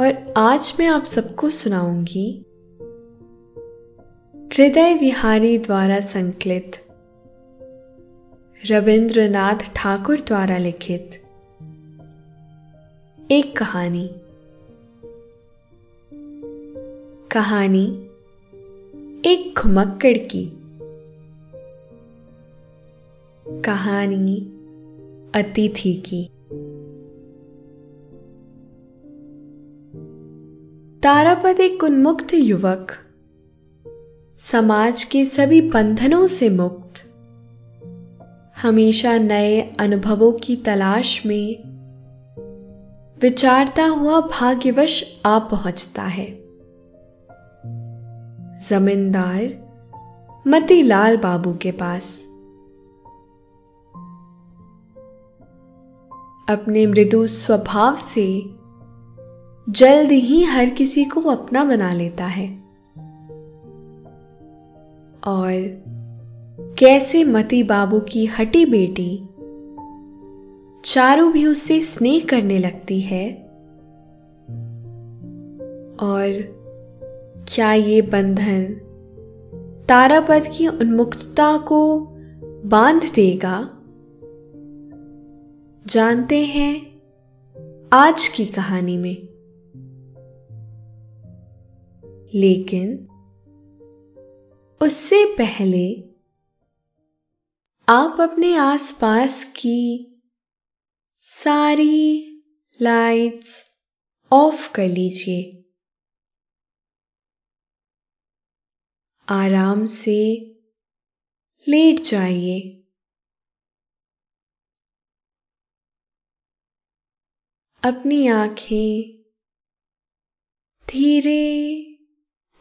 और आज मैं आप सबको सुनाऊँगी हृदय विहारी द्वारा संकलित, रविंद्रनाथ ठाकुर द्वारा लिखित, एक कहानी। कहानी, एक घुमक्कड़ की। कहानी, अतिथि की। तारापद एक उन्मुक्त युवक। समाज के सभी बंधनों से मुक्त। हमेशा नए अनुभवों की तलाश में विचारता हुआ भाग्यवश आ पहुँचता है। जमींदार मतीलाल बाबू के पास। अपने मृदु स्वभाव से जल्द ही हर किसी को अपना बना लेता है। और कैसे मती बाबू की हटी बेटी चारों भी उससे स्नेह करने लगती है। और क्या ये बंधन तारापद की उन्मुक्तता को बाँध देगा? जानते हैं आज की कहानी में। लेकिन उससे पहले आप अपने आसपास की सारी लाइट्स ऑफ़ कर लीजिए। आराम से लेट जाइए। अपनी आँखें धीरे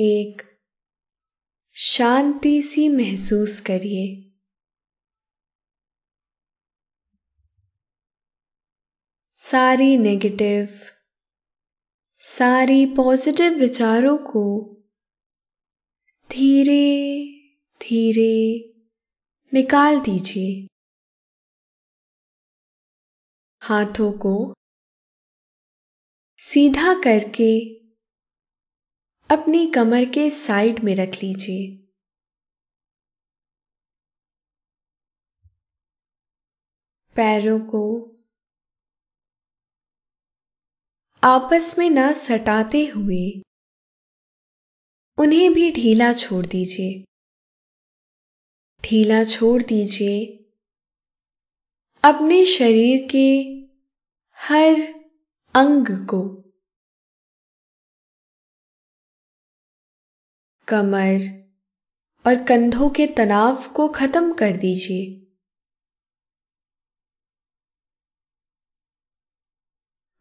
एक शांति सी महसूस करिए। सारी नेगेटिव सारी पॉजिटिव विचारों को धीरे धीरे निकाल दीजिए। हाथों को सीधा करके अपनी कमर के साइड में रख लीजिए। पैरों को आपस में ना सटाते हुए उन्हें भी ढीला छोड़ दीजिए। ढीला छोड़ दीजिए। अपने शरीर के हर अंग को। कमर और कंधों के तनाव को खत्म कर दीजिए।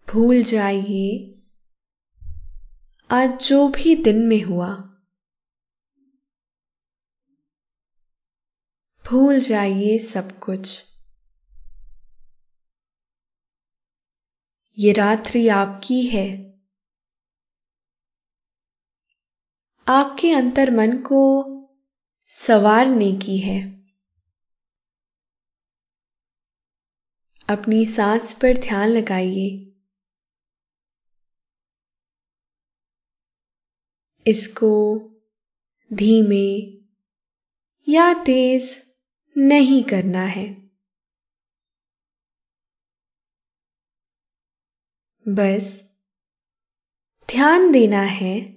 भूल जाइए, आज जो भी दिन में हुआ। भूल जाइए सब कुछ। ये रात्रि आपकी है। आपके अंतर मन को सवारने की है। अपनी सांस पर ध्यान लगाइए। इसको धीमे या तेज नहीं करना है। बस ध्यान देना है।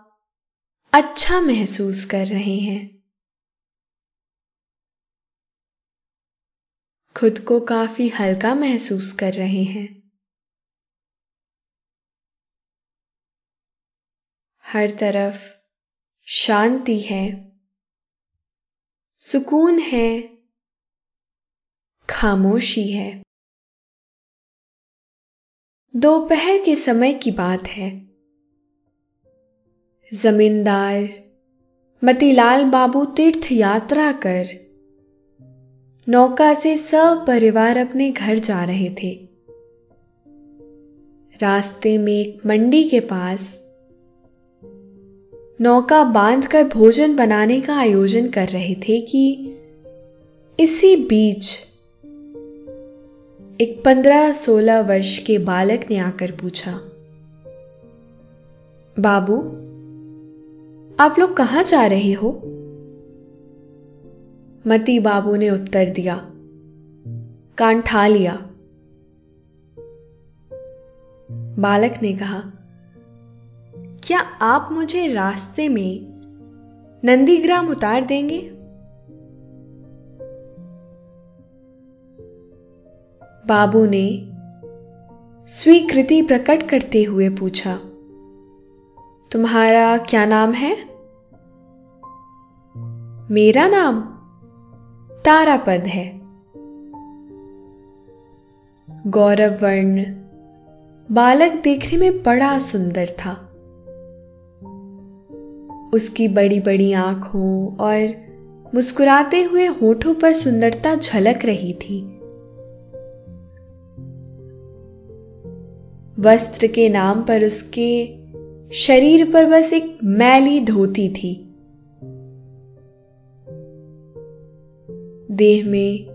अच्छा महसूस कर रहे हैं। खुद को काफ़ी हल्का महसूस कर रहे हैं। हर तरफ़ शांति है। सुकून है। खामोशी है। दोपहर के समय की बात है। जमींदार, मतीलाल बाबू तीर्थ यात्रा कर। नौका से सब परिवार अपने घर जा रहे थे। रास्ते में एक मंडी के पास नौका बांधकर भोजन बनाने का आयोजन कर रहे थे कि इसी बीच एक पंद्रह सोलह वर्ष के बालक ने आकर पूछा, बाबू आप लोग कहाँ जा रहे हो? मती बाबू ने उत्तर दिया। कान ठा लिया। बालक ने कहा, क्या आप मुझे रास्ते में नंदीग्राम उतार देंगे? बाबू ने स्वीकृति प्रकट करते हुए पूछा, तुम्हारा क्या नाम है? मेरा नाम तारापद है। गौरव वर्ण बालक देखने में बड़ा सुंदर था। उसकी बड़ी बड़ी आँखों और मुस्कुराते हुए होठों पर सुंदरता झलक रही थी। वस्त्र के नाम पर उसके शरीर पर बस एक मैली धोती थी। देह में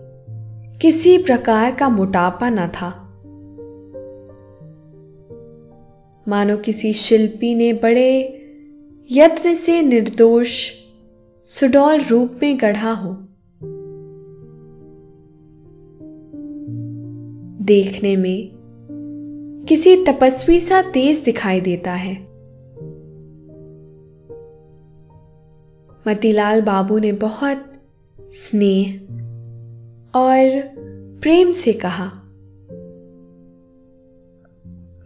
किसी प्रकार का मोटापा न था। मानो किसी शिल्पी ने बड़े यत्न से निर्दोष, सुडौल रूप में गढ़ा हो। देखने में किसी तपस्वी सा तेज दिखाई देता है। मतीलाल बाबू ने बहुत स्नेह और प्रेम से कहा,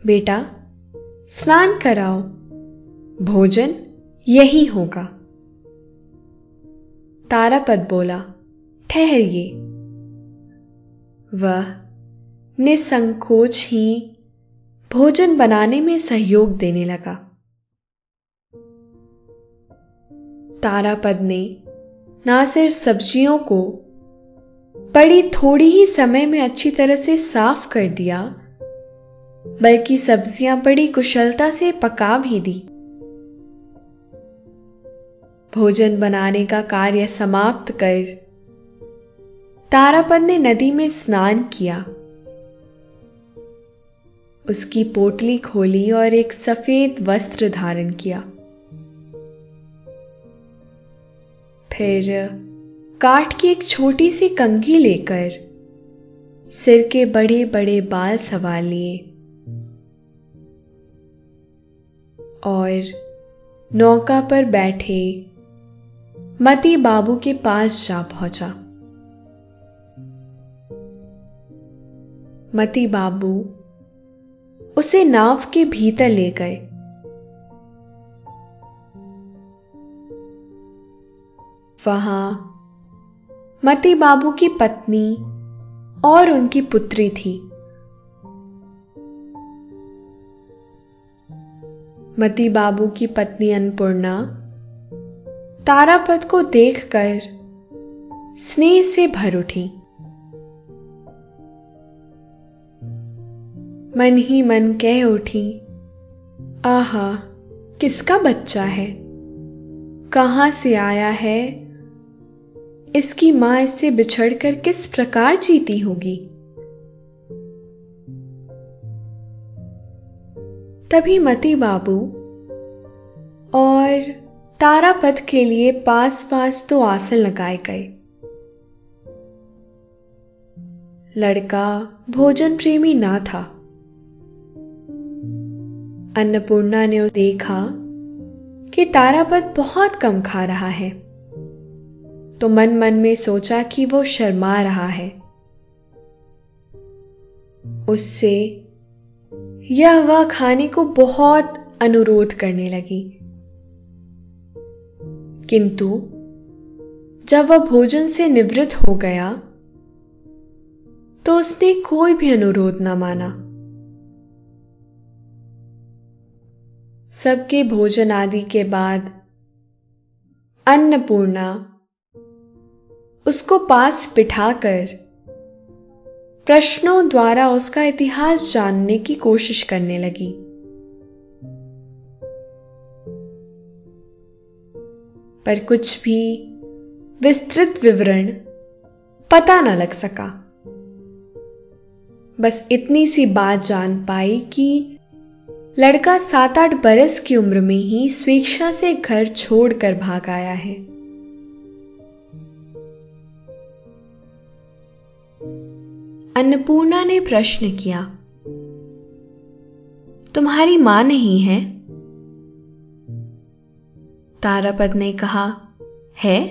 बेटा, स्नान कराओ। भोजन यही होगा। तारापद बोला, ठहरिए। वह निसंकोच ही भोजन बनाने में सहयोग देने लगा। तारापद ने ना सिर्फ़ सब्जियों को बड़ी थोड़ी ही समय में अच्छी तरह से साफ़ कर दिया, बल्कि सब्ज़ियाँ बड़ी कुशलता से पका भी दी। भोजन बनाने का कार्य समाप्त कर तारापद ने नदी में स्नान किया। उसकी पोटली खोली और एक सफ़ेद वस्त्र धारण किया। फिर काठ की एक छोटी सी कंघी लेकर सिर के बड़े बड़े बाल सवार लिए। और नौका पर बैठे मती बाबू के पास जा पहुँचा। मती बाबू उसे नाव के भीतर ले गए। वहाँ मती बाबू की पत्नी और उनकी पुत्री थी। मती बाबू की पत्नी अन्नपूर्णा तारापद को देखकर स्नेह से भर उठी। मन ही मन कह उठी, आहा, किसका बच्चा है? कहाँ से आया है इसकी माँ इससे बिछड़कर किस प्रकार जीती होगी? तभी मती बाबू और तारापथ के लिए पास पास तो आसन लगाए गए। लड़का भोजन प्रेमी ना था। अन्नपूर्णा ने देखा कि तारापथ बहुत कम खा रहा है। तो मन मन में सोचा कि वो शर्मा रहा है। उससे यह वह खाने को बहुत अनुरोध करने लगी। किंतु जब वह भोजन से निवृत्त हो गया तो उसने कोई भी अनुरोध ना माना। सबके भोजन आदि के बाद अन्नपूर्णा उसको पास बिठाकर प्रश्नों द्वारा उसका इतिहास जानने की कोशिश करने लगी। पर कुछ भी विस्तृत विवरण पता न लग सका। बस इतनी सी बात जान पाई कि लड़का सात आठ बरस की उम्र में ही स्वेच्छा से घर छोड़कर भाग आया है। अन्नपूर्णा ने प्रश्न किया, तुम्हारी माँ नहीं है? तारापद ने कहा, है?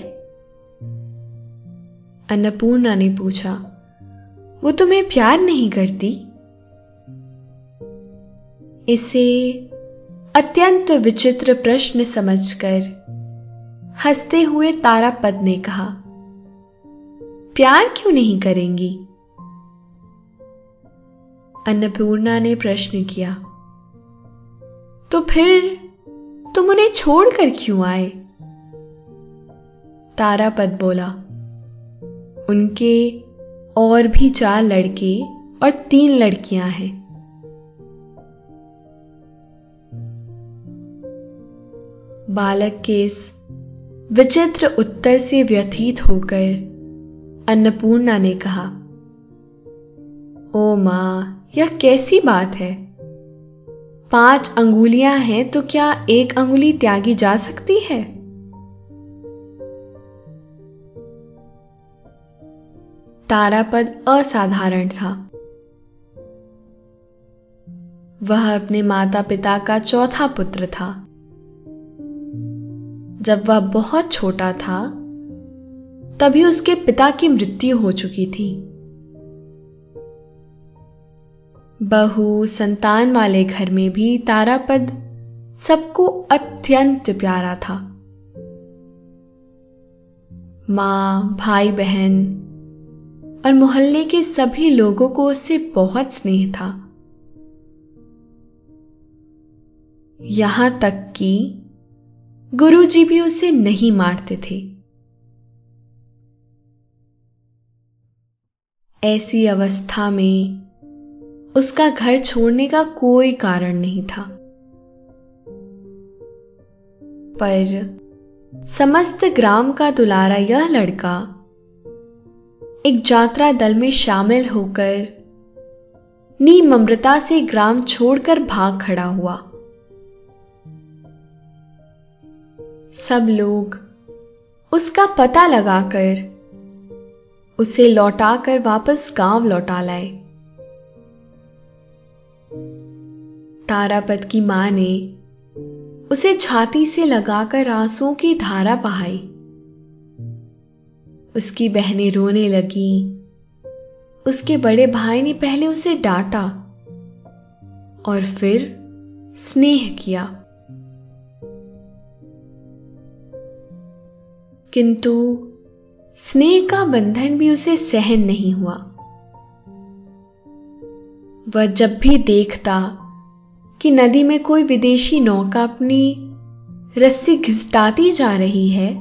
अन्नपूर्णा ने पूछा, वो तुम्हें प्यार नहीं करती? इसे अत्यंत विचित्र प्रश्न समझकर हँसते हुए तारापद ने कहा, प्यार क्यों नहीं करेंगी? अन्नपूर्णा ने प्रश्न किया तो फिर तुम उन्हें छोड़कर क्यों आए? तारापद बोला, उनके और भी चार लड़के और तीन लड़कियाँ हैं। बालक के इस विचित्र उत्तर से व्यथित होकर अन्नपूर्णा ने कहा, ओ माँ यह कैसी बात है? पाँच अंगुलियाँ हैं तो क्या एक अंगुली त्यागी जा सकती है? तारापद असाधारण था। वह अपने माता पिता का चौथा पुत्र था। जब वह बहुत छोटा था, तभी उसके पिता की मृत्यु हो चुकी थी। बहु, संतान वाले घर में भी तारापद सबको अत्यंत प्यारा था। माँ भाई बहन और मोहल्ले के सभी लोगों को उससे बहुत स्नेह था। यहाँ तक कि गुरुजी भी उसे नहीं मारते थे। ऐसी अवस्था में उसका घर छोड़ने का कोई कारण नहीं था। पर समस्त ग्राम का दुलारा यह लड़का एक यात्रा दल में शामिल होकर निमृता से ग्राम छोड़कर भाग खड़ा हुआ। सब लोग उसका पता लगाकर उसे लौटाकर वापस गाँव लौटा लाए। तारापत की माँ ने उसे छाती से लगाकर आंसुओं की धारा बहाई। उसकी बहनें रोने लगी। उसके बड़े भाई ने पहले उसे डांटा और फिर स्नेह किया। किंतु स्नेह का बंधन भी उसे सहन नहीं हुआ। वह जब भी देखता कि नदी में कोई विदेशी नौका अपनी रस्सी घिसटाती जा रही है,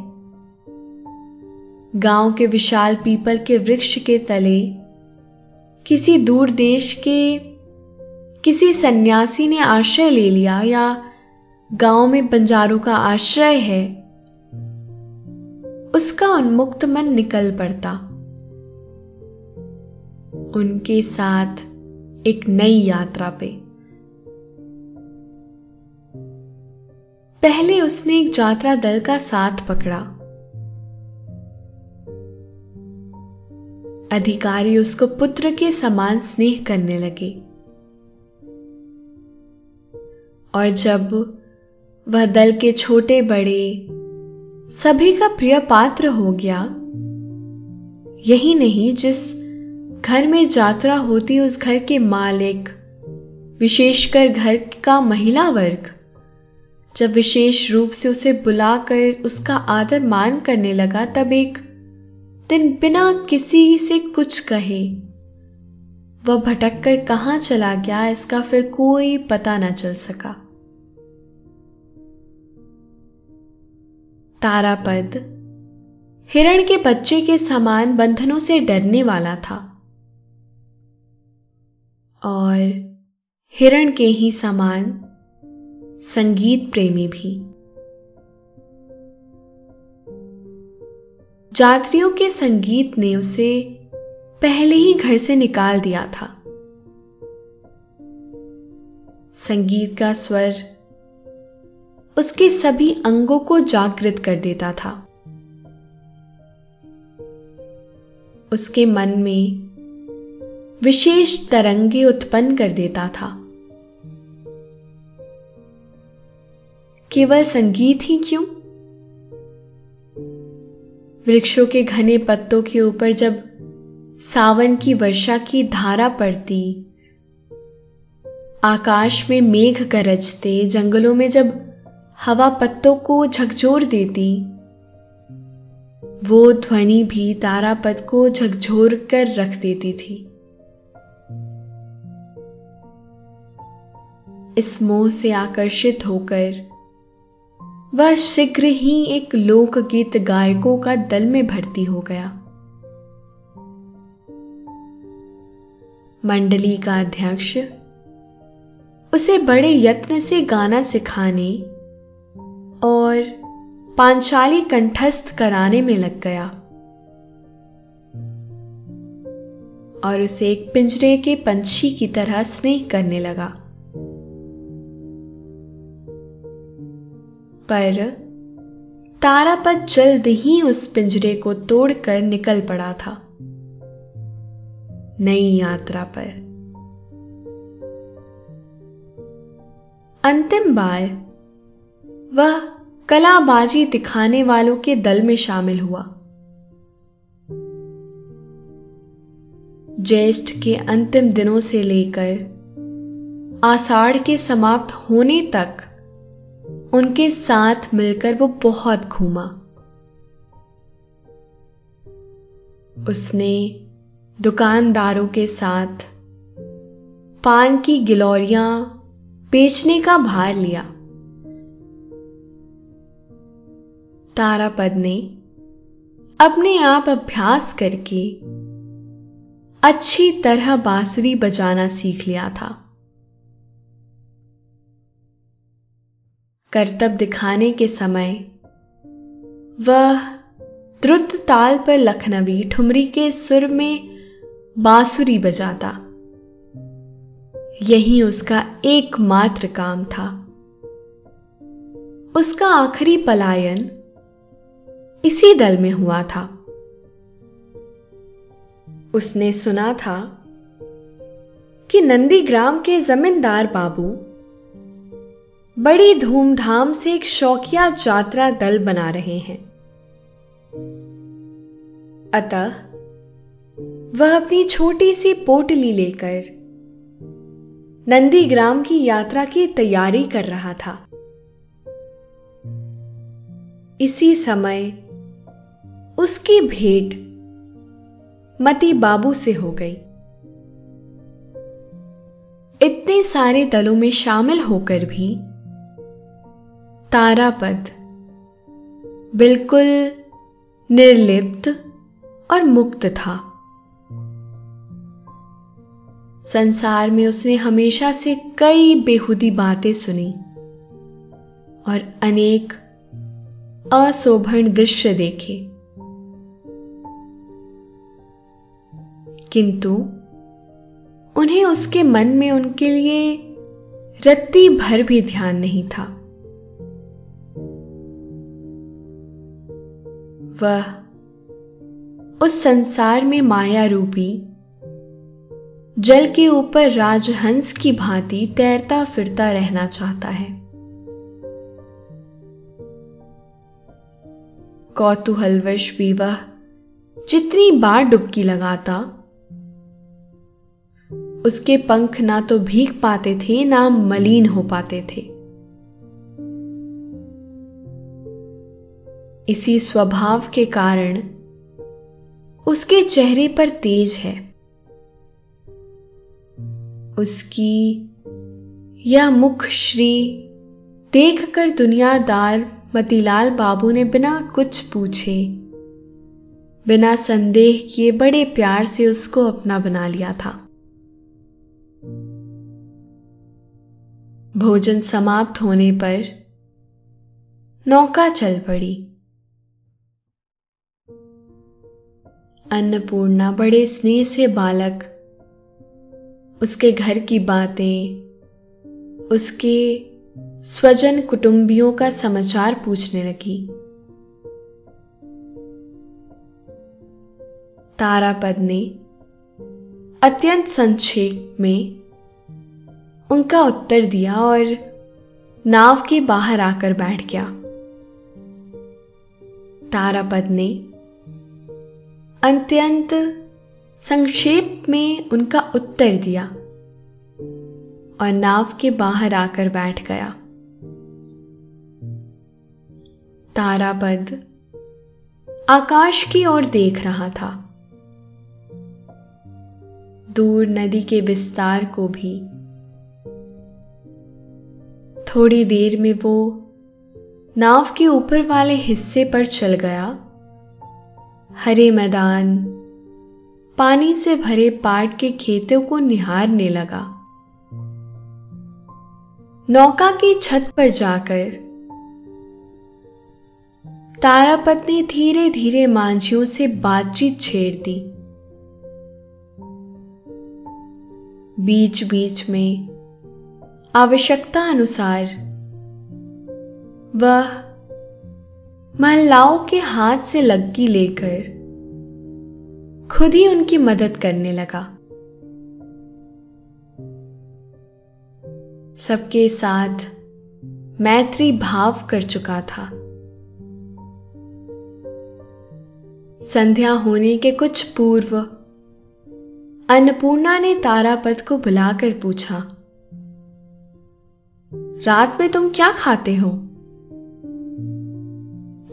गाँव के विशाल पीपल के वृक्ष के तले किसी दूर देश के किसी सन्यासी ने आश्रय ले लिया या गाँव में बंजारों का आश्रय है, उसका उन्मुक्त मन निकल पड़ता। उनके साथ एक नई यात्रा पे। पहले उसने एक यात्रा दल का साथ पकड़ा। अधिकारी उसको पुत्र के समान स्नेह करने लगे। और जब वह दल के छोटे बड़े सभी का प्रिय पात्र हो गया, यही नहीं जिस घर में यात्रा होती उस घर के मालिक, विशेषकर घर का महिला वर्ग। जब विशेष रूप से उसे बुलाकर उसका आदर मान करने लगा, तब एक दिन बिना किसी से कुछ कहे, वह भटक कर कहाँ चला गया, इसका फिर कोई पता न चल सका। तारापद, हिरण के बच्चे के समान बंधनों से डरने वाला था। और हिरण के ही समान संगीत प्रेमी भी। जात्रियों के संगीत ने उसे पहले ही घर से निकाल दिया था। संगीत का स्वर उसके सभी अंगों को जागृत कर देता था। उसके मन में विशेष तरंगे उत्पन्न कर देता था। केवल संगीत ही क्यों? वृक्षों के घने पत्तों के ऊपर जब सावन की वर्षा की धारा पड़ती, आकाश में मेघ गरजते, जंगलों में जब हवा पत्तों को झकझोर देती, वो ध्वनि भी तारापद को झकझोर कर रख देती थी। इस मोह से आकर्षित होकर। वह शीघ्र ही एक लोकगीत गायकों का दल में भर्ती हो गया। मंडली का अध्यक्ष, उसे बड़े यत्न से गाना सिखाने और पांचाली कंठस्थ कराने में लग गया। और उसे एक पिंजरे के पंछी की तरह स्नेह करने लगा। पर तारापत जल्द ही उस पिंजरे को तोड़कर निकल पड़ा था। नई यात्रा पर। अंतिम बार वह कलाबाजी दिखाने वालों के दल में शामिल हुआ। ज्येष्ठ के अंतिम दिनों से लेकर आषाढ़ के समाप्त होने तक उनके साथ मिलकर वो बहुत घूमा। उसने दुकानदारों के साथ पान की गिलौरियाँ बेचने का भार लिया। तारापद ने अपने आप अभ्यास करके अच्छी तरह बांसुरी बजाना सीख लिया था। करतब दिखाने के समय, वह द्रुत ताल पर लखनवी ठुमरी के सुर में बांसुरी बजाता। यही उसका एकमात्र काम था। उसका आखिरी पलायन इसी दल में हुआ था। उसने सुना था कि नंदीग्राम के जमींदार बाबू बड़ी धूमधाम से एक शौकिया यात्रा दल बना रहे हैं। अतः, वह अपनी छोटी सी पोटली लेकर नंदीग्राम की यात्रा की तैयारी कर रहा था। इसी समय, उसकी भेंट मती बाबू से हो गई। इतने सारे दलों में शामिल होकर भी तारापद। बिल्कुल निर्लिप्त और मुक्त था। संसार में उसने हमेशा से कई बेहुदी बातें सुनी और अनेक अशोभन दृश्य देखे। किंतु उन्हें उसके मन में उनके लिए रत्ती भर भी ध्यान नहीं था। वह उस संसार में माया रूपी, जल के ऊपर राजहंस की भांति तैरता फिरता रहना चाहता है। कौतूहलवश भी वह जितनी बार डुबकी लगाता, उसके पंख ना तो भीग पाते थे, ना मलिन हो पाते थे। इसी स्वभाव के कारण उसके चेहरे पर तेज है। उसकी यह मुख श्री देखकर दुनियादार मतीलाल बाबू ने बिना कुछ पूछे, बिना संदेह किए बड़े प्यार से उसको अपना बना लिया था। भोजन समाप्त होने पर नौका चल पड़ी। अन्नपूर्णा बड़े स्नेह से बालक, उसके घर की बातें, उसके स्वजन कुटुंबियों का समाचार पूछने लगी। तारापद ने अत्यंत संक्षेप में उनका उत्तर दिया और नाव के बाहर आकर बैठ गया। तारापद ने अत्यंत संक्षेप में उनका उत्तर दिया। और नाव के बाहर आकर बैठ गया। तारापद आकाश की ओर देख रहा था। दूर नदी के विस्तार को भी। थोड़ी देर में वो नाव के ऊपर वाले हिस्से पर चल गया। हरे मैदान। पानी से भरे पाट के खेतों को निहारने लगा। नौका की छत पर जाकर तारापत ने धीरे धीरे मांझियों से बातचीत छेड़ दी बीच बीच में आवश्यकता अनुसार वह महिलाओं के हाथ से लग्गी लेकर खुद ही उनकी मदद करने लगा। सबके साथ मैत्री भाव कर चुका था। संध्या होने के कुछ पूर्व अन्नपूर्णा ने तारापद को बुलाकर पूछा, रात में तुम क्या खाते हो?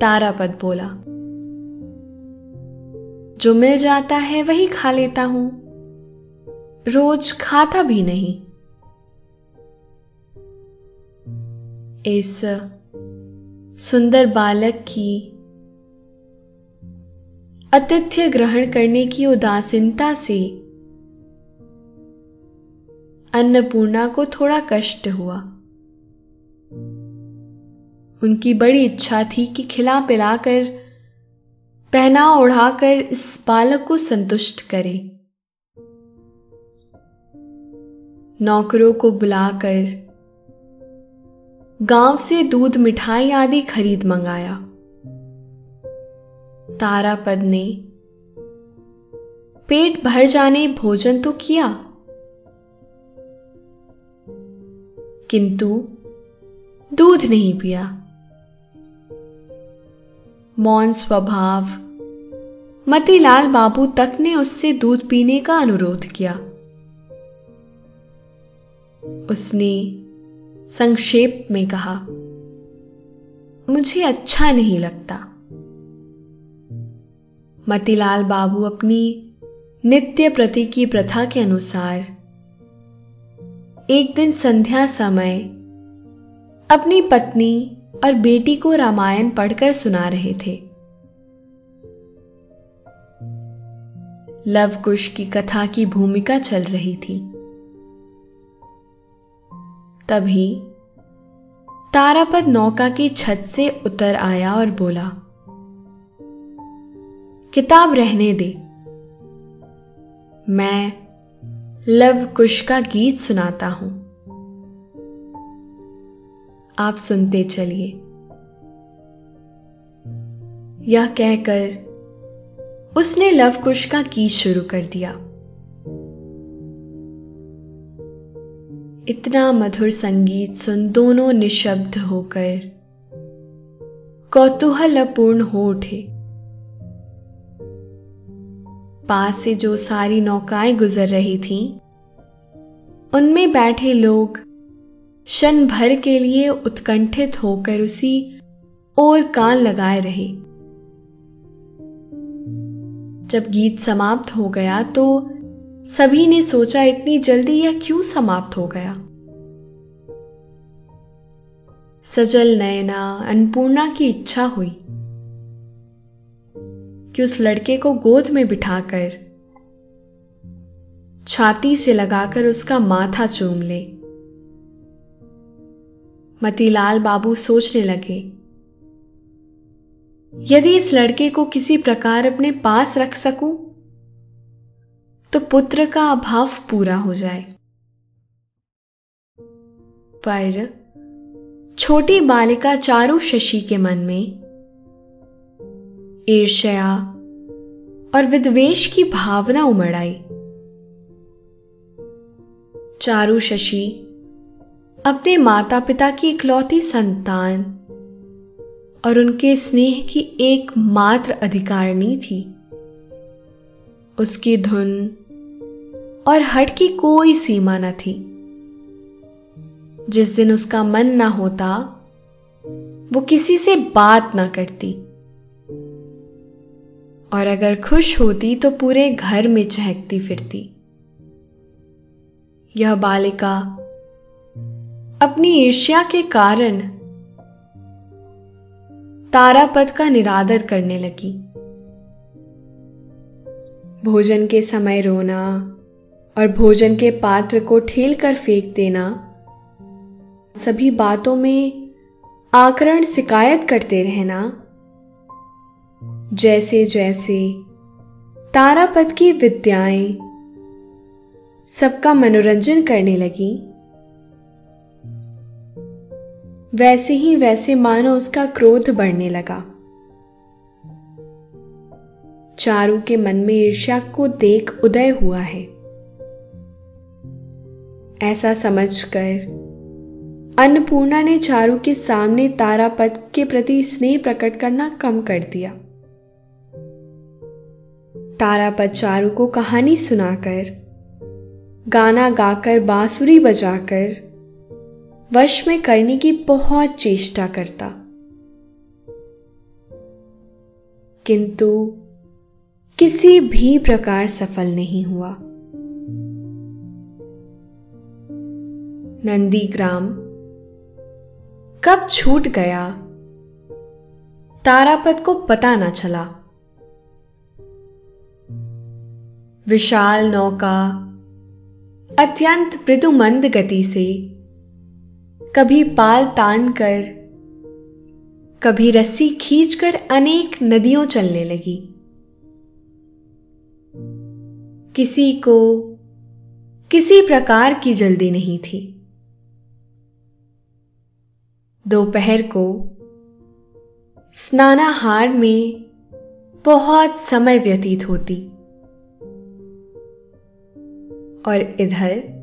तारापद बोला। जो मिल जाता है वही खा लेता हूँ। रोज खाता भी नहीं। इस सुंदर बालक की आतिथ्य ग्रहण करने की उदासीनता से अन्नपूर्णा को थोड़ा कष्ट हुआ। उनकी बड़ी इच्छा थी कि खिला पिलाकर, पहना ओढ़ाकर इस बालक को संतुष्ट करे। नौकरों को बुलाकर गाँव से दूध, मिठाई आदि खरीद मंगाया। तारापद ने पेट भर जाने भोजन तो किया, किंतु दूध नहीं पिया। मौन स्वभाव। मतीलाल बाबू तक ने उससे दूध पीने का अनुरोध किया। उसने संक्षेप में कहा, मुझे अच्छा नहीं लगता। मतीलाल बाबू अपनी नित्य प्रति की प्रथा के अनुसार एक दिन संध्या समय अपनी पत्नी और बेटी को रामायण पढ़कर सुना रहे थे। लव कुश की कथा की भूमिका चल रही थी। तभी तारापद नौका की छत से उतर आया और बोला, किताब रहने दे। मैं लव कुश का गीत सुनाता हूँ। आप सुनते चलिए। यह कहकर उसने लव कुश का गीत शुरू कर दिया। इतना मधुर संगीत सुन दोनों निशब्द होकर कौतूहल अपूर्ण हो उठे। पास से जो सारी नौकाएँ गुजर रही थीं, उनमें बैठे लोग क्षण भर के लिए उत्कंठित होकर उसी और कान लगाए रहे। जब गीत समाप्त हो गया तो सभी ने सोचा, इतनी जल्दी यह क्यों समाप्त हो गया? सजल नयना, अन्नपूर्णा की इच्छा हुई कि उस लड़के को गोद में बिठाकर, छाती से लगाकर उसका माथा चूम ले। मतीलाल बाबू सोचने लगे। यदि इस लड़के को किसी प्रकार अपने पास रख सकूँ तो पुत्र का अभाव पूरा हो जाए। पर छोटी बालिका चारू शशि के मन में ईर्ष्या और विद्वेश की भावना उमड़ आई। चारू शशि अपने माता पिता की इकलौती संतान और उनके स्नेह की एकमात्र अधिकारिणी थी। उसकी धुन और हट की कोई सीमा न थी। जिस दिन उसका मन ना होता, वो किसी से बात ना करती। और अगर खुश होती तो पूरे घर में चहकती फिरती। यह बालिका अपनी ईर्ष्या के कारण तारापद का निरादर करने लगी। भोजन के समय रोना और भोजन के पात्र को ठेल कर फेंक देना, सभी बातों में आकरण शिकायत करते रहना जैसे जैसे तारापद की विद्याएँ सबका मनोरंजन करने लगी। वैसे ही वैसे मानो उसका क्रोध बढ़ने लगा। चारू के मन में ईर्ष्या को देख उदय हुआ है। ऐसा समझकर अन्नपूर्णा ने चारू के सामने तारापद के प्रति स्नेह प्रकट करना कम कर दिया। तारापद चारू को कहानी सुनाकर, गाना गाकर बांसुरी बजाकर वश में करने की बहुत चेष्टा करता। किंतु किसी भी प्रकार सफल नहीं हुआ। नंदीग्राम कब छूट गया तारापद को पता ना चला। विशाल नौका अत्यंत मृदु मंद गति से कभी पाल तान कर, कभी रस्सी खींचकर अनेक नदियों चलने लगी। किसी को किसी प्रकार की जल्दी नहीं थी। दोपहर को स्नानाहार में बहुत समय व्यतीत होती। और इधर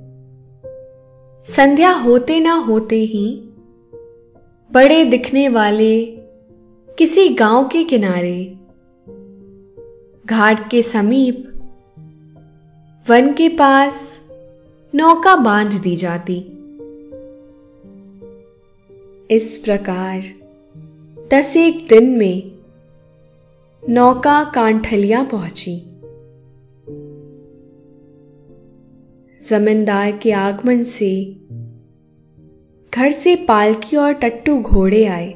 संध्या होते ना होते ही बड़े दिखने वाले किसी गाँव के किनारे, घाट के समीप, वन के पास नौका बाँध दी जाती। इस प्रकार दस एक दिन में नौका कांठलिया पहुँची। जमींदार के आगमन से घर से पालकी और टट्टू घोड़े आए।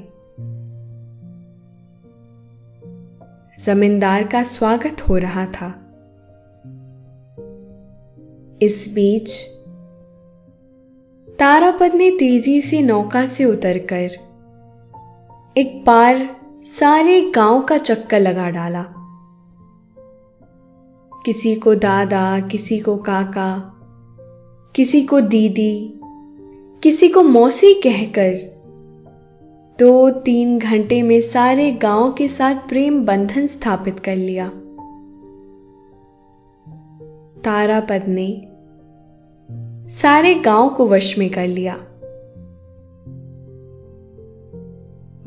जमींदार का स्वागत हो रहा था। इस बीच तारापद ने तेज़ी से नौका से उतरकर एक बार सारे गाँव का चक्कर लगा डाला। किसी को दादा, किसी को काका किसी को दीदी, किसी को मौसी कहकर, दो तीन घंटे में सारे गाँव के साथ प्रेम बंधन स्थापित कर लिया। तारापद ने सारे गाँव को वश में कर लिया।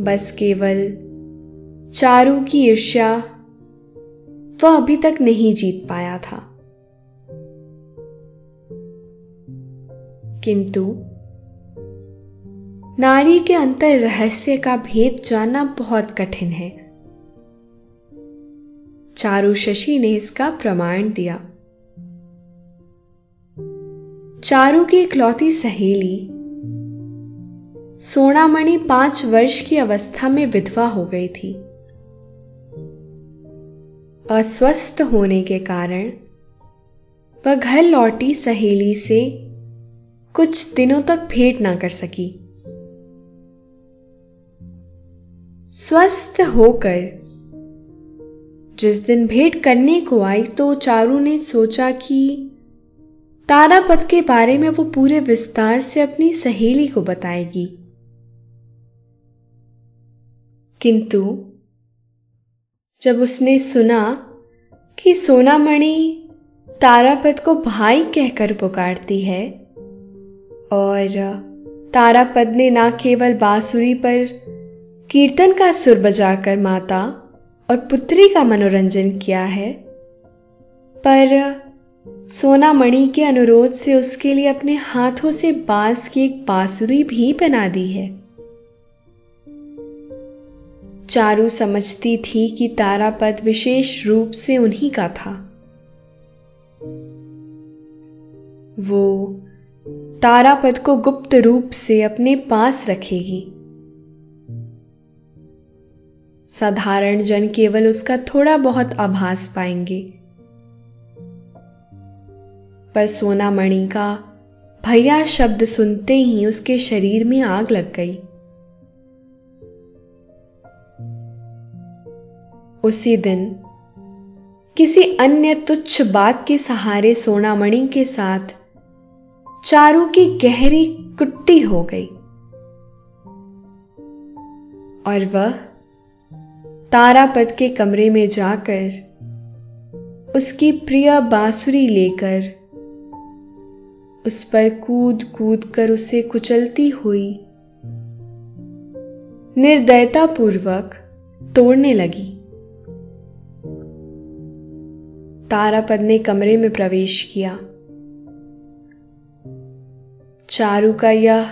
बस केवल चारू की ईर्ष्या वह अभी तक नहीं जीत पाया था। किंतु नारी के अंतर रहस्य का भेद जानना बहुत कठिन है। चारू शशि ने इसका प्रमाण दिया। चारू की इकलौती सहेली सोनामणि पाँच वर्ष की अवस्था में विधवा हो गई थी। अस्वस्थ होने के कारण वह घर लौटी सहेली से कुछ दिनों तक भेंट ना कर सकी। स्वस्थ होकर जिस दिन भेंट करने को आई तो चारू ने सोचा कि तारापथ के बारे में वो पूरे विस्तार से अपनी सहेली को बताएगी। किंतु जब उसने सुना कि सोनामणि तारापथ को भाई कहकर पुकारती है और तारापद ने ना केवल बांसुरी पर कीर्तन का सुर बजाकर माता और पुत्री का मनोरंजन किया है, पर सोना मणि के अनुरोध से उसके लिए अपने हाथों से बाँस की एक बांसुरी भी बना दी है। चारू समझती थी कि तारापद विशेष रूप से उन्हीं का था। वो तारापद को गुप्त रूप से अपने पास रखेगी। साधारण जन केवल उसका थोड़ा बहुत आभास पाएँगे। पर सोना मणि का भैया शब्द सुनते ही उसके शरीर में आग लग गई। उसी दिन किसी अन्य तुच्छ बात के सहारे सोनामणि के साथ चारू की गहरी कुट्टी हो गई। और वह तारापद के कमरे में जाकर उसकी प्रिय बांसुरी लेकर उस पर कूद कूद कर उसे कुचलती हुई निर्दयतापूर्वक तोड़ने लगी। तारापद ने कमरे में प्रवेश किया। चारू का यह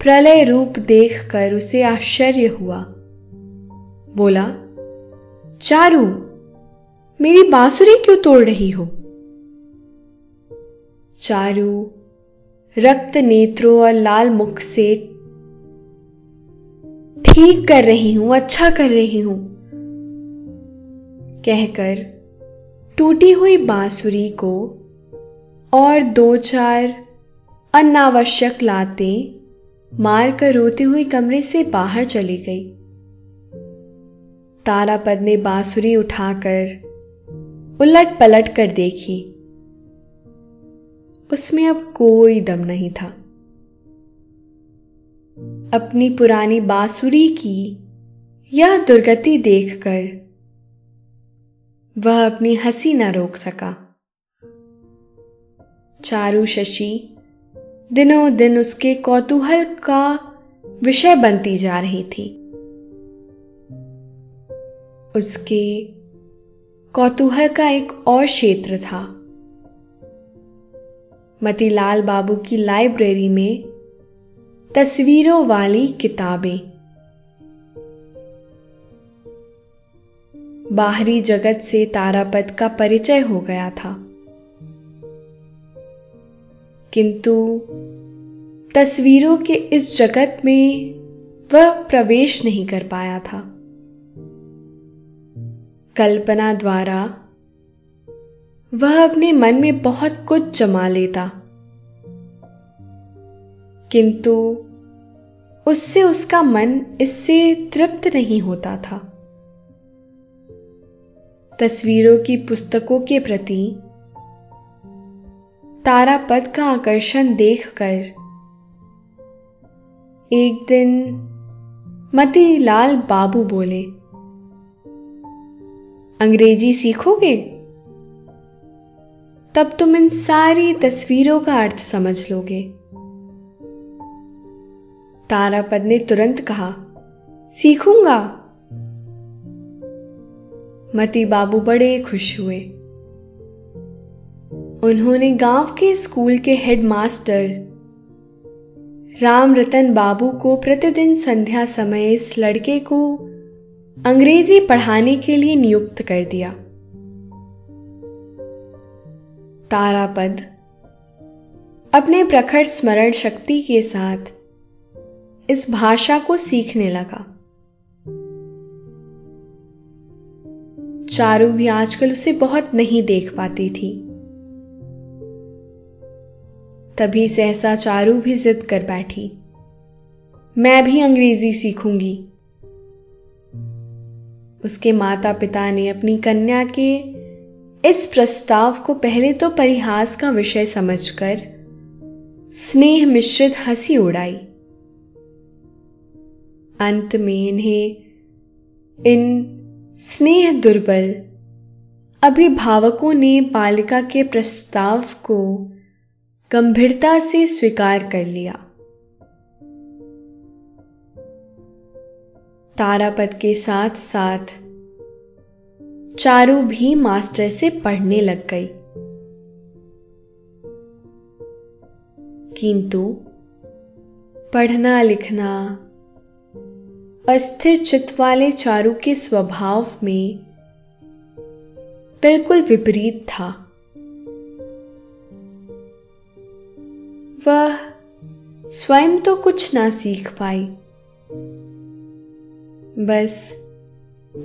प्रलय रूप देखकर उसे आश्चर्य हुआ। बोला, चारू, मेरी बांसुरी क्यों तोड़ रही हो? चारू रक्त नेत्रों और लाल मुख से ठीक कर रही हूँ अच्छा कर रही हूँ। कहकर टूटी हुई बांसुरी को और दो चार अनावश्यक लाते मारकर रोती हुई कमरे से बाहर चली गई। तारापद ने बांसुरी उठाकर उलट पलट कर देखी। उसमें अब कोई दम नहीं था। अपनी पुरानी बांसुरी की यह दुर्गति देखकर वह अपनी हँसी न रोक सका। चारू शशि दिनों दिन उसके कौतूहल का विषय बनती जा रही थी। उसके कौतूहल का एक और क्षेत्र था। मतीलाल बाबू की लाइब्रेरी में तस्वीरों वाली किताबें। बाहरी जगत से तारापद का परिचय हो गया था। किंतु तस्वीरों के इस जगत में वह प्रवेश नहीं कर पाया था। कल्पना द्वारा वह अपने मन में बहुत कुछ जमा लेता। किंतु उससे उसका मन इससे तृप्त नहीं होता था। तस्वीरों की पुस्तकों के प्रति तारापद का आकर्षण देखकर। एक दिन मतीलाल बाबू बोले, अंग्रेज़ी सीखोगे? तब तुम इन सारी तस्वीरों का अर्थ समझ लोगे। तारापद ने तुरंत कहा, सीखूँगा। मती बाबू बड़े खुश हुए। उन्होंने गाँव के स्कूल के हेडमास्टर राम रतन बाबू को प्रतिदिन संध्या समय इस लड़के को अंग्रेज़ी पढ़ाने के लिए नियुक्त कर दिया। तारापद अपने प्रखर स्मरण शक्ति के साथ इस भाषा को सीखने लगा। चारू भी आजकल उसे बहुत नहीं देख पाती थी। तभी सहसा चारू भी जिद कर बैठी। मैं भी अंग्रेज़ी सीखूँगी। उसके माता पिता ने अपनी कन्या के इस प्रस्ताव को पहले तो परिहास का विषय समझकर स्नेह मिश्रित हँसी उड़ाई। अंत में इन्हें इन स्नेह दुर्बल अभिभावकों ने बालिका के प्रस्ताव को गंभीरता से स्वीकार कर लिया। तारापद के साथ साथ चारू भी मास्टर से पढ़ने लग गई। किंतु पढ़ना लिखना, अस्थिर चित्त वाले चारू के स्वभाव में बिल्कुल विपरीत था। वह स्वयं तो कुछ ना सीख पाई। बस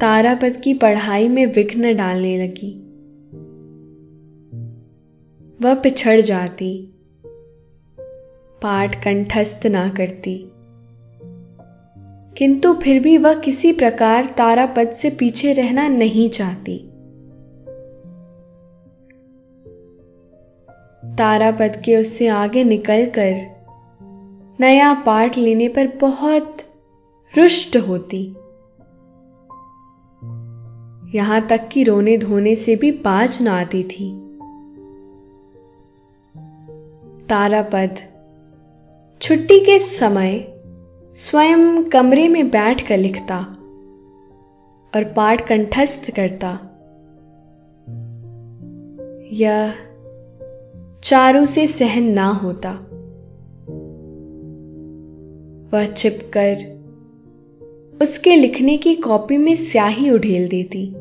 तारापद की पढ़ाई में विघ्न डालने लगी। वह पिछड़ जाती, पाठ कंठस्थ ना करती। किंतु फिर भी वह किसी प्रकार तारापद से पीछे रहना नहीं चाहती। तारापद के उससे आगे निकलकर नया पाठ लेने पर बहुत रुष्ट होती। यहाँ तक कि रोने धोने से भी बाज न आती थी। तारापद छुट्टी के समय स्वयं कमरे में बैठकर लिखता और पाठ कंठस्थ करता। यह चारों से सहन ना होता। वह छिपकर उसके लिखने की कॉपी में स्याही उढेल देती।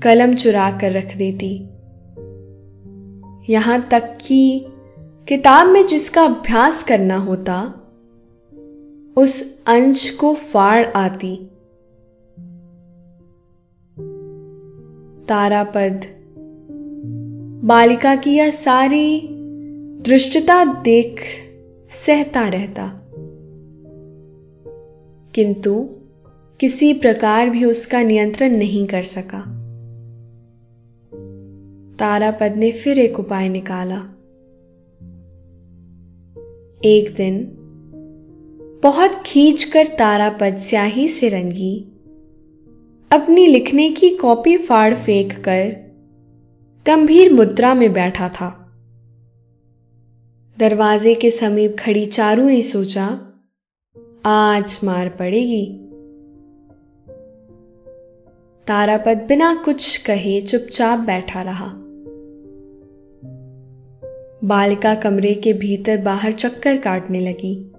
कलम चुरा कर रख देती। यहाँ तक कि किताब में जिसका अभ्यास करना होता, उस अंश को फाड़ आती। तारापद बालिका की यह सारी दृष्टता देख सहता रहता। किंतु किसी प्रकार भी उसका नियंत्रण नहीं कर सका। तारापद ने फिर एक उपाय निकाला। एक दिन बहुत खींचकर तारापद स्याही से रंगी, अपनी लिखने की कॉपी फाड़ फेंक कर गंभीर मुद्रा में बैठा था। दरवाजे के समीप खड़ी चारू ने सोचा, आज मार पड़ेगी। तारापद बिना कुछ कहे चुपचाप बैठा रहा। बालिका कमरे के भीतर बाहर चक्कर काटने लगी।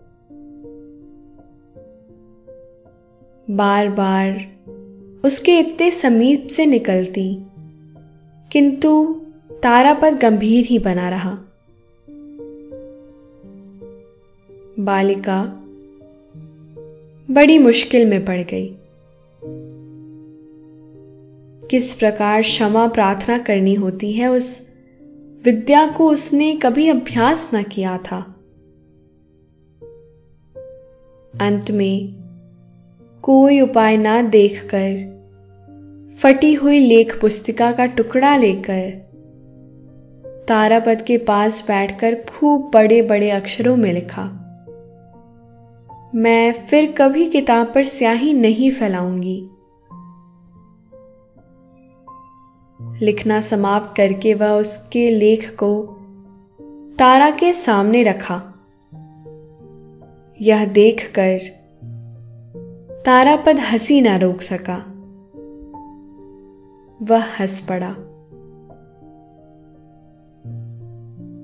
बार बार उसके इतने समीप से निकलती किंतु तारापत गंभीर ही बना रहा। बालिका बड़ी मुश्किल में पड़ गई। किस प्रकार क्षमा प्रार्थना करनी होती है, उस विद्या को उसने कभी अभ्यास न किया था। अंत में कोई उपाय ना देखकर फटी हुई लेख पुस्तिका का टुकड़ा लेकर, तारापद के पास बैठकर खूब बड़े बड़े अक्षरों में लिखा, मैं फिर कभी किताब पर स्याही नहीं फैलाऊँगी। लिखना समाप्त करके वह उसके लेख को तारा के सामने रखा। यह देखकर तारापद हँसी ना रोक सका। वह हंस पड़ा।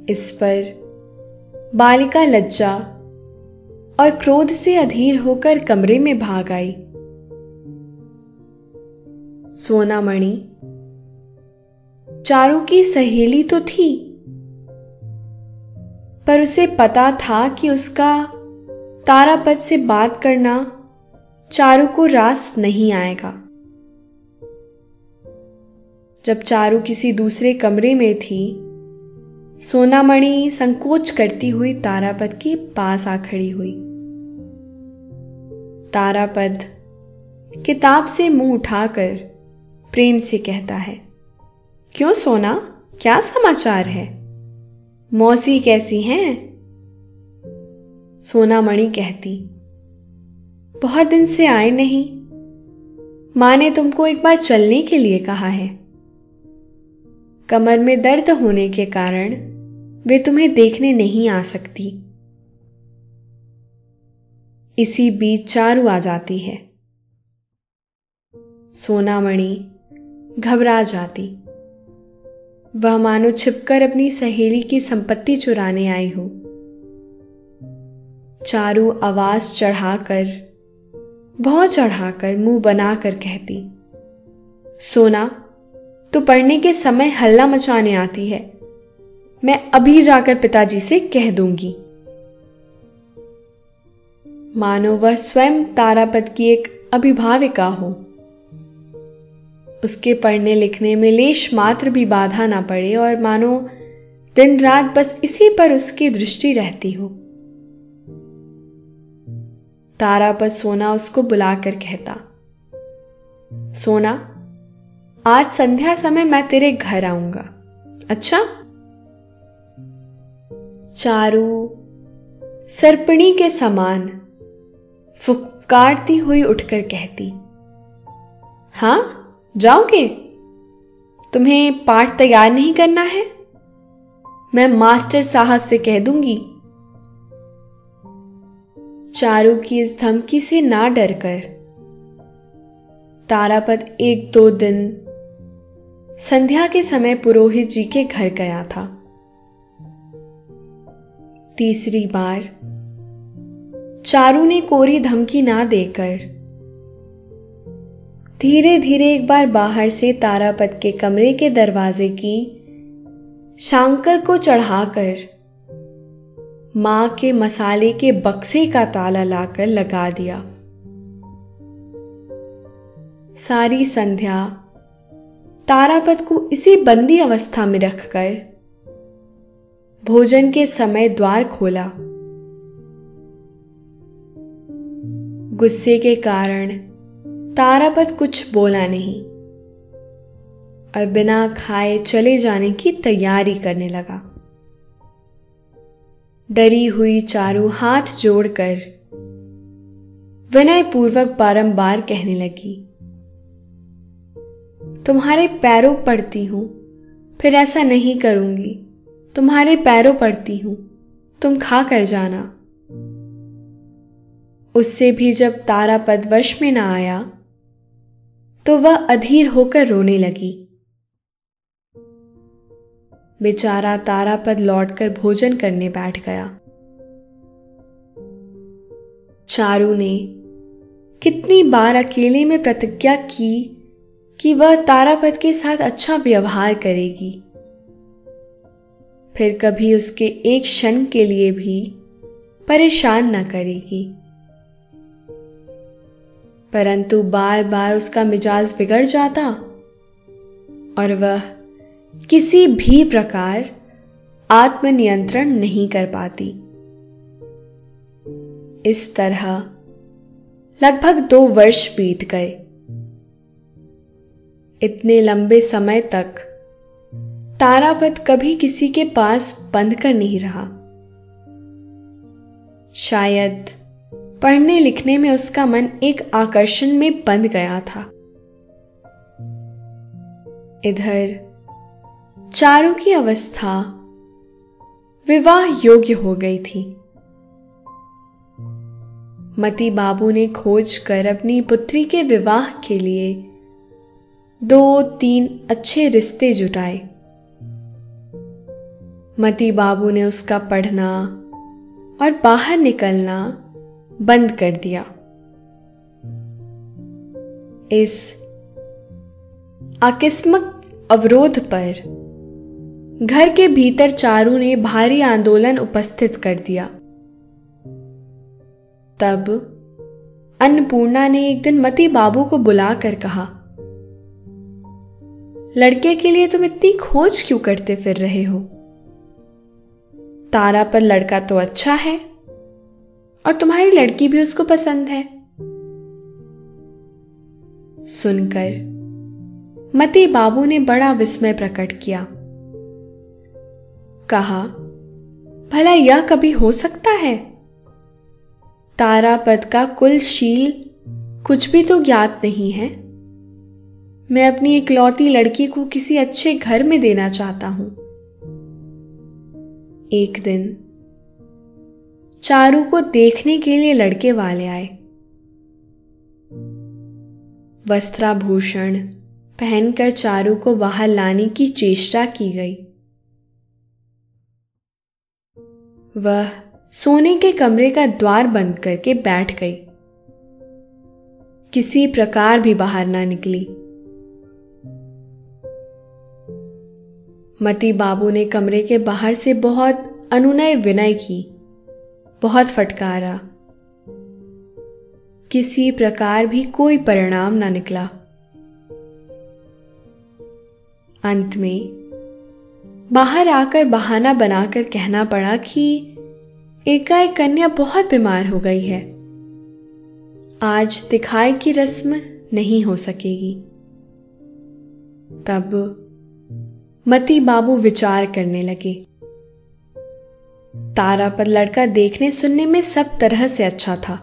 इस पर बालिका लज्जा और क्रोध से अधीर होकर कमरे में भाग आई। सोनामणि, चारू की सहेली तो थी, पर उसे पता था कि उसका तारापद से बात करना चारू को रास नहीं आएगा। जब चारू किसी दूसरे कमरे में थी, सोनामणि संकोच करती हुई तारापद के पास आ खड़ी हुई। तारापद किताब से मुँह उठाकर प्रेम से कहता है, क्यों सोना? क्या समाचार है? मौसी कैसी हैं? सोनामणि कहती, बहुत दिन से आए नहीं। माँ ने तुमको एक बार चलने के लिए कहा है। कमर में दर्द होने के कारण वे तुम्हें देखने नहीं आ सकती। इसी बीच चारू आ जाती है। सोनामणि घबरा जाती। वह मानो छिपकर अपनी सहेली की संपत्ति चुराने आई हो। चारू आवाज़ चढ़ाकर, बहुत चढ़ाकर मुँह बनाकर कहती, सोना तो पढ़ने के समय हल्ला मचाने आती है। मैं अभी जाकर पिताजी से कह दूँगी। मानो वह स्वयं तारापद की एक अभिभाविका हो। उसके पढ़ने लिखने में लेश मात्र भी बाधा ना पड़े और मानो दिन रात बस इसी पर उसकी दृष्टि रहती हो। तारा पर सोना उसको बुलाकर कहता। सोना आज संध्या समय मैं तेरे घर आऊँगा। अच्छा? चारू सर्पणी के समान फुफकारती हुई उठकर कहती, हाँ, जाओगे? तुम्हें पाठ तैयार नहीं करना है? मैं मास्टर साहब से कह दूँगी। चारू की इस धमकी से ना डरकर तारापद एक दो दिन संध्या के समय पुरोहित जी के घर गया था। तीसरी बार, चारू ने कोरी धमकी ना देकर धीरे धीरे एक बार बाहर से तारापत के कमरे के दरवाजे की शांकर को चढ़ाकर, माँ के मसाले के बक्से का ताला लाकर लगा दिया। सारी संध्या तारापत को इसी बंदी अवस्था में रखकर भोजन के समय द्वार खोला। गुस्से के कारण तारापद कुछ बोला नहीं और बिना खाए चले जाने की तैयारी करने लगा। डरी हुई चारू हाथ जोड़कर विनयपूर्वक बारंबार कहने लगी। तुम्हारे पैरों पड़ती हूँ, फिर ऐसा नहीं करूँगी। तुम्हारे पैरों पड़ती हूँ, तुम खा कर जाना। उससे भी जब तारापद वश में ना आया तो वह अधीर होकर रोने लगी। बेचारा तारापद लौटकर भोजन करने बैठ गया। चारू ने कितनी बार अकेले में प्रतिज्ञा की कि वह तारापद के साथ अच्छा व्यवहार करेगी। फिर कभी उसके एक क्षण के लिए भी परेशान न करेगी। परंतु बार बार उसका मिजाज बिगड़ जाता और वह किसी भी प्रकार आत्मनियंत्रण नहीं कर पाती। इस तरह लगभग दो वर्ष बीत गए। इतने लंबे समय तक। तारापत कभी किसी के पास बंद कर नहीं रहा। शायद पढ़ने लिखने में उसका मन एक आकर्षण में बंद गया था। इधर चारों की अवस्था विवाह योग्य हो गई थी। मती बाबू ने खोज कर अपनी पुत्री के विवाह के लिए दो तीन अच्छे रिश्ते जुटाए। मती बाबू ने उसका पढ़ना और बाहर निकलना बंद कर दिया। इस आकस्मिक अवरोध पर घर के भीतर चारू ने भारी आंदोलन उपस्थित कर दिया। तब अन्नपूर्णा ने एक दिन मती बाबू को बुलाकर कहा लड़के के लिए तुम इतनी खोज क्यों करते फिर रहे हो? तारा पर लड़का तो अच्छा है, और तुम्हारी लड़की भी उसको पसंद है। सुनकर मती बाबू ने बड़ा विस्मय प्रकट किया। कहा, भला यह कभी हो सकता है? तारापद का कुलशील कुछ भी तो ज्ञात नहीं है। मैं अपनी इकलौती लड़की को किसी अच्छे घर में देना चाहता हूँ। एक दिन, चारू को देखने के लिए लड़के वाले आए। वस्त्राभूषण पहनकर चारू को बाहर लाने की चेष्टा की गई। वह सोने के कमरे का द्वार बंद करके बैठ गई। किसी प्रकार भी बाहर ना निकली। मती बाबू ने कमरे के बाहर से बहुत अनुनय विनय की, बहुत फटकारा। किसी प्रकार भी कोई परिणाम ना निकला। अंत में बाहर आकर बहाना बनाकर कहना पड़ा कि एकाएक कन्या बहुत बीमार हो गई है। आज दिखाई की रस्म नहीं हो सकेगी। तब मती बाबू विचार करने लगे। तारा पर लड़का देखने सुनने में सब तरह से अच्छा था।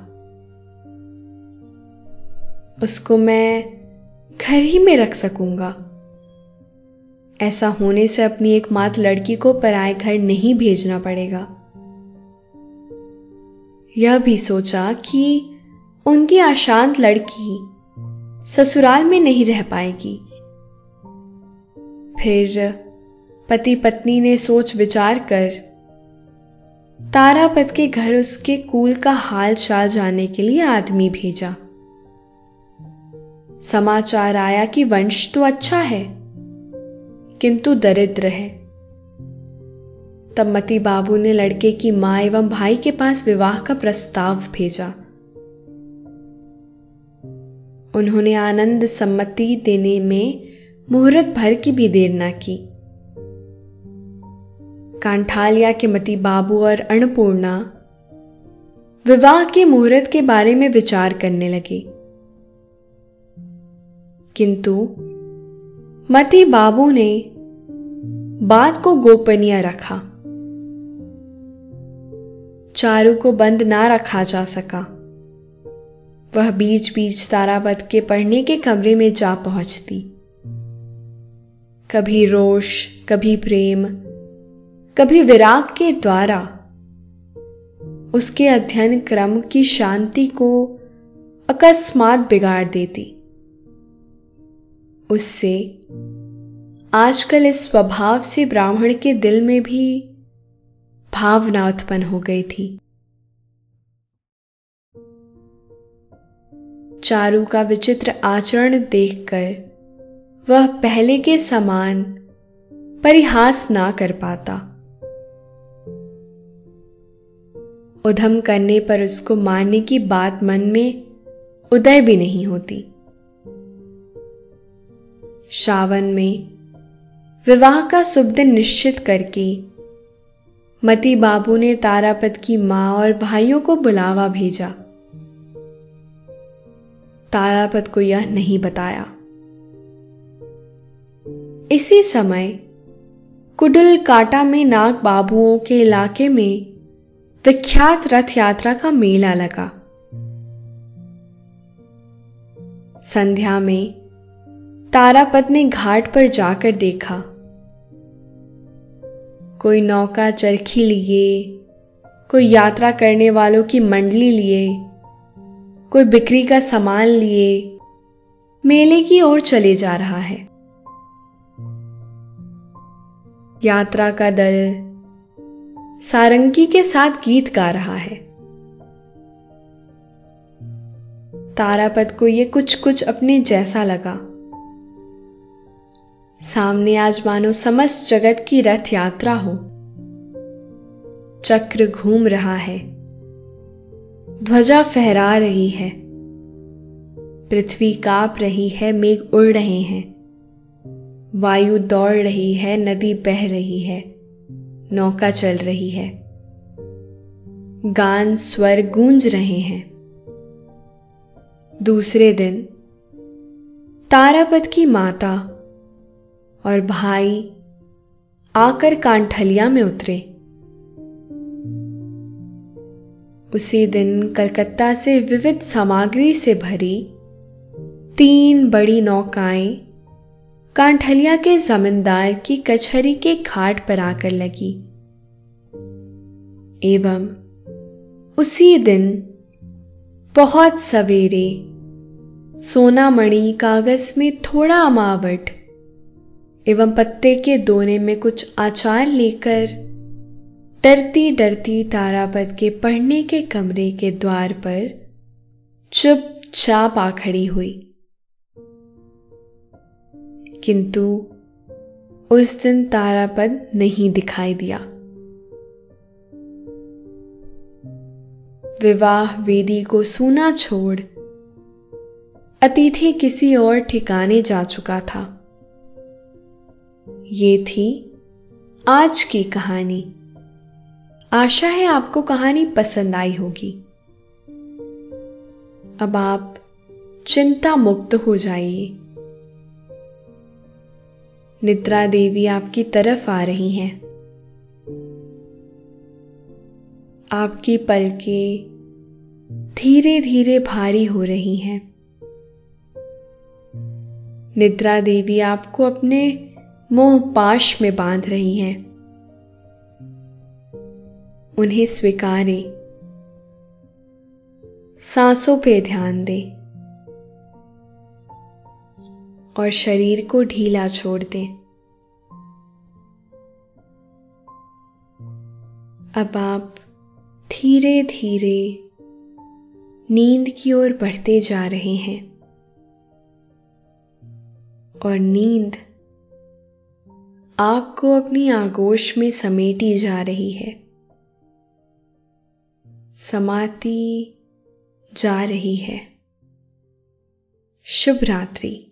उसको मैं घर ही में रख सकूँगा। ऐसा होने से अपनी एकमात्र लड़की को पराए घर नहीं भेजना पड़ेगा। यह भी सोचा कि उनकी अशांत लड़की ससुराल में नहीं रह पाएगी। फिर पति पत्नी ने सोच विचार कर, तारापत के घर उसके कूल का हाल चाल जाने के लिए आदमी भेजा। समाचार आया कि वंश तो अच्छा है, किंतु दरिद्र है। तब मती बाबू ने लड़के की माँ एवं भाई के पास विवाह का प्रस्ताव भेजा। उन्होंने आनंद सम्मति देने में मुहूर्त भर की भी देर ना की। कांठालिया के मती बाबू और अन्नपूर्णा विवाह के मुहूर्त के बारे में विचार करने लगे। किंतु मती बाबू ने बात को गोपनीय रखा। चारू को बंद ना रखा जा सका। वह बीच बीच ताराबत के पढ़ने के कमरे में जा पहुँचती। कभी रोष, कभी प्रेम, कभी विराग के द्वारा। उसके अध्ययन क्रम की शांति को अकस्मात बिगाड़ देती। उससे आजकल इस स्वभाव से ब्राह्मण के दिल में भी भावना उत्पन्न हो गई थी। चारू का विचित्र आचरण देखकर वह पहले के समान परिहास ना कर पाता। उधम करने पर उसको मारने की बात मन में उदय भी नहीं होती। श्रावण में विवाह का शुभ दिन निश्चित करके मती बाबू ने तारापत की माँ और भाइयों को बुलावा भेजा। तारापत को यह नहीं बताया। इसी समय कुडल काटा में नाग बाबुओं के इलाके में विख्यात रथ यात्रा का मेला लगा। संध्या में तारापत ने घाट पर जाकर देखा। कोई नौका चरखी लिए, कोई यात्रा करने वालों की मंडली लिए, कोई बिक्री का सामान लिए, मेले की ओर चले जा रहा है। यात्रा का दल सारंगी के साथ गीत गा रहा है। तारापद को यह कुछ कुछ अपने जैसा लगा। सामने आज मानो समस्त जगत की रथ यात्रा हो। चक्र घूम रहा है। ध्वजा फहरा रही है। पृथ्वी काँप रही है, मेघ उड़ रहे हैं। वायु दौड़ रही है, नदी बह रही है, नौका चल रही है। गान स्वर गूंज रहे हैं। दूसरे दिन, तारापद की माता और भाई आकर कांठलिया में उतरे। उसी दिन कलकत्ता से विविध सामग्री से भरी तीन बड़ी नौकाएँ कांठलिया के जमींदार की कचहरी के घाट पर आकर लगी। एवं उसी दिन बहुत सवेरे सोनामणि कागज़ में थोड़ा अमावट एवं पत्ते के दोने में कुछ आचार लेकर डरती डरती तारापद के पढ़ने के कमरे के द्वार पर चुपचाप आ खड़ी हुई। किंतु उस दिन तारापद नहीं दिखाई दिया। विवाह वेदी को सूना छोड़ अतिथि किसी और ठिकाने जा चुका था। ये थी आज की कहानी। आशा है आपको कहानी पसंद आई होगी। अब आप चिंता मुक्त हो जाइए। निद्रा देवी आपकी तरफ़ आ रही हैं। आपकी पलकें धीरे धीरे भारी हो रही हैं। निद्रा देवी आपको अपने मोह पाश में बाँध रही हैं। उन्हें स्वीकारें। सांसों पे ध्यान दें। और शरीर को ढीला छोड़ दें। अब आप धीरे धीरे नींद की ओर बढ़ते जा रहे हैं। और नींद आपको अपनी आगोश में समेटी जा रही है। समाती जा रही है। शुभ रात्रि।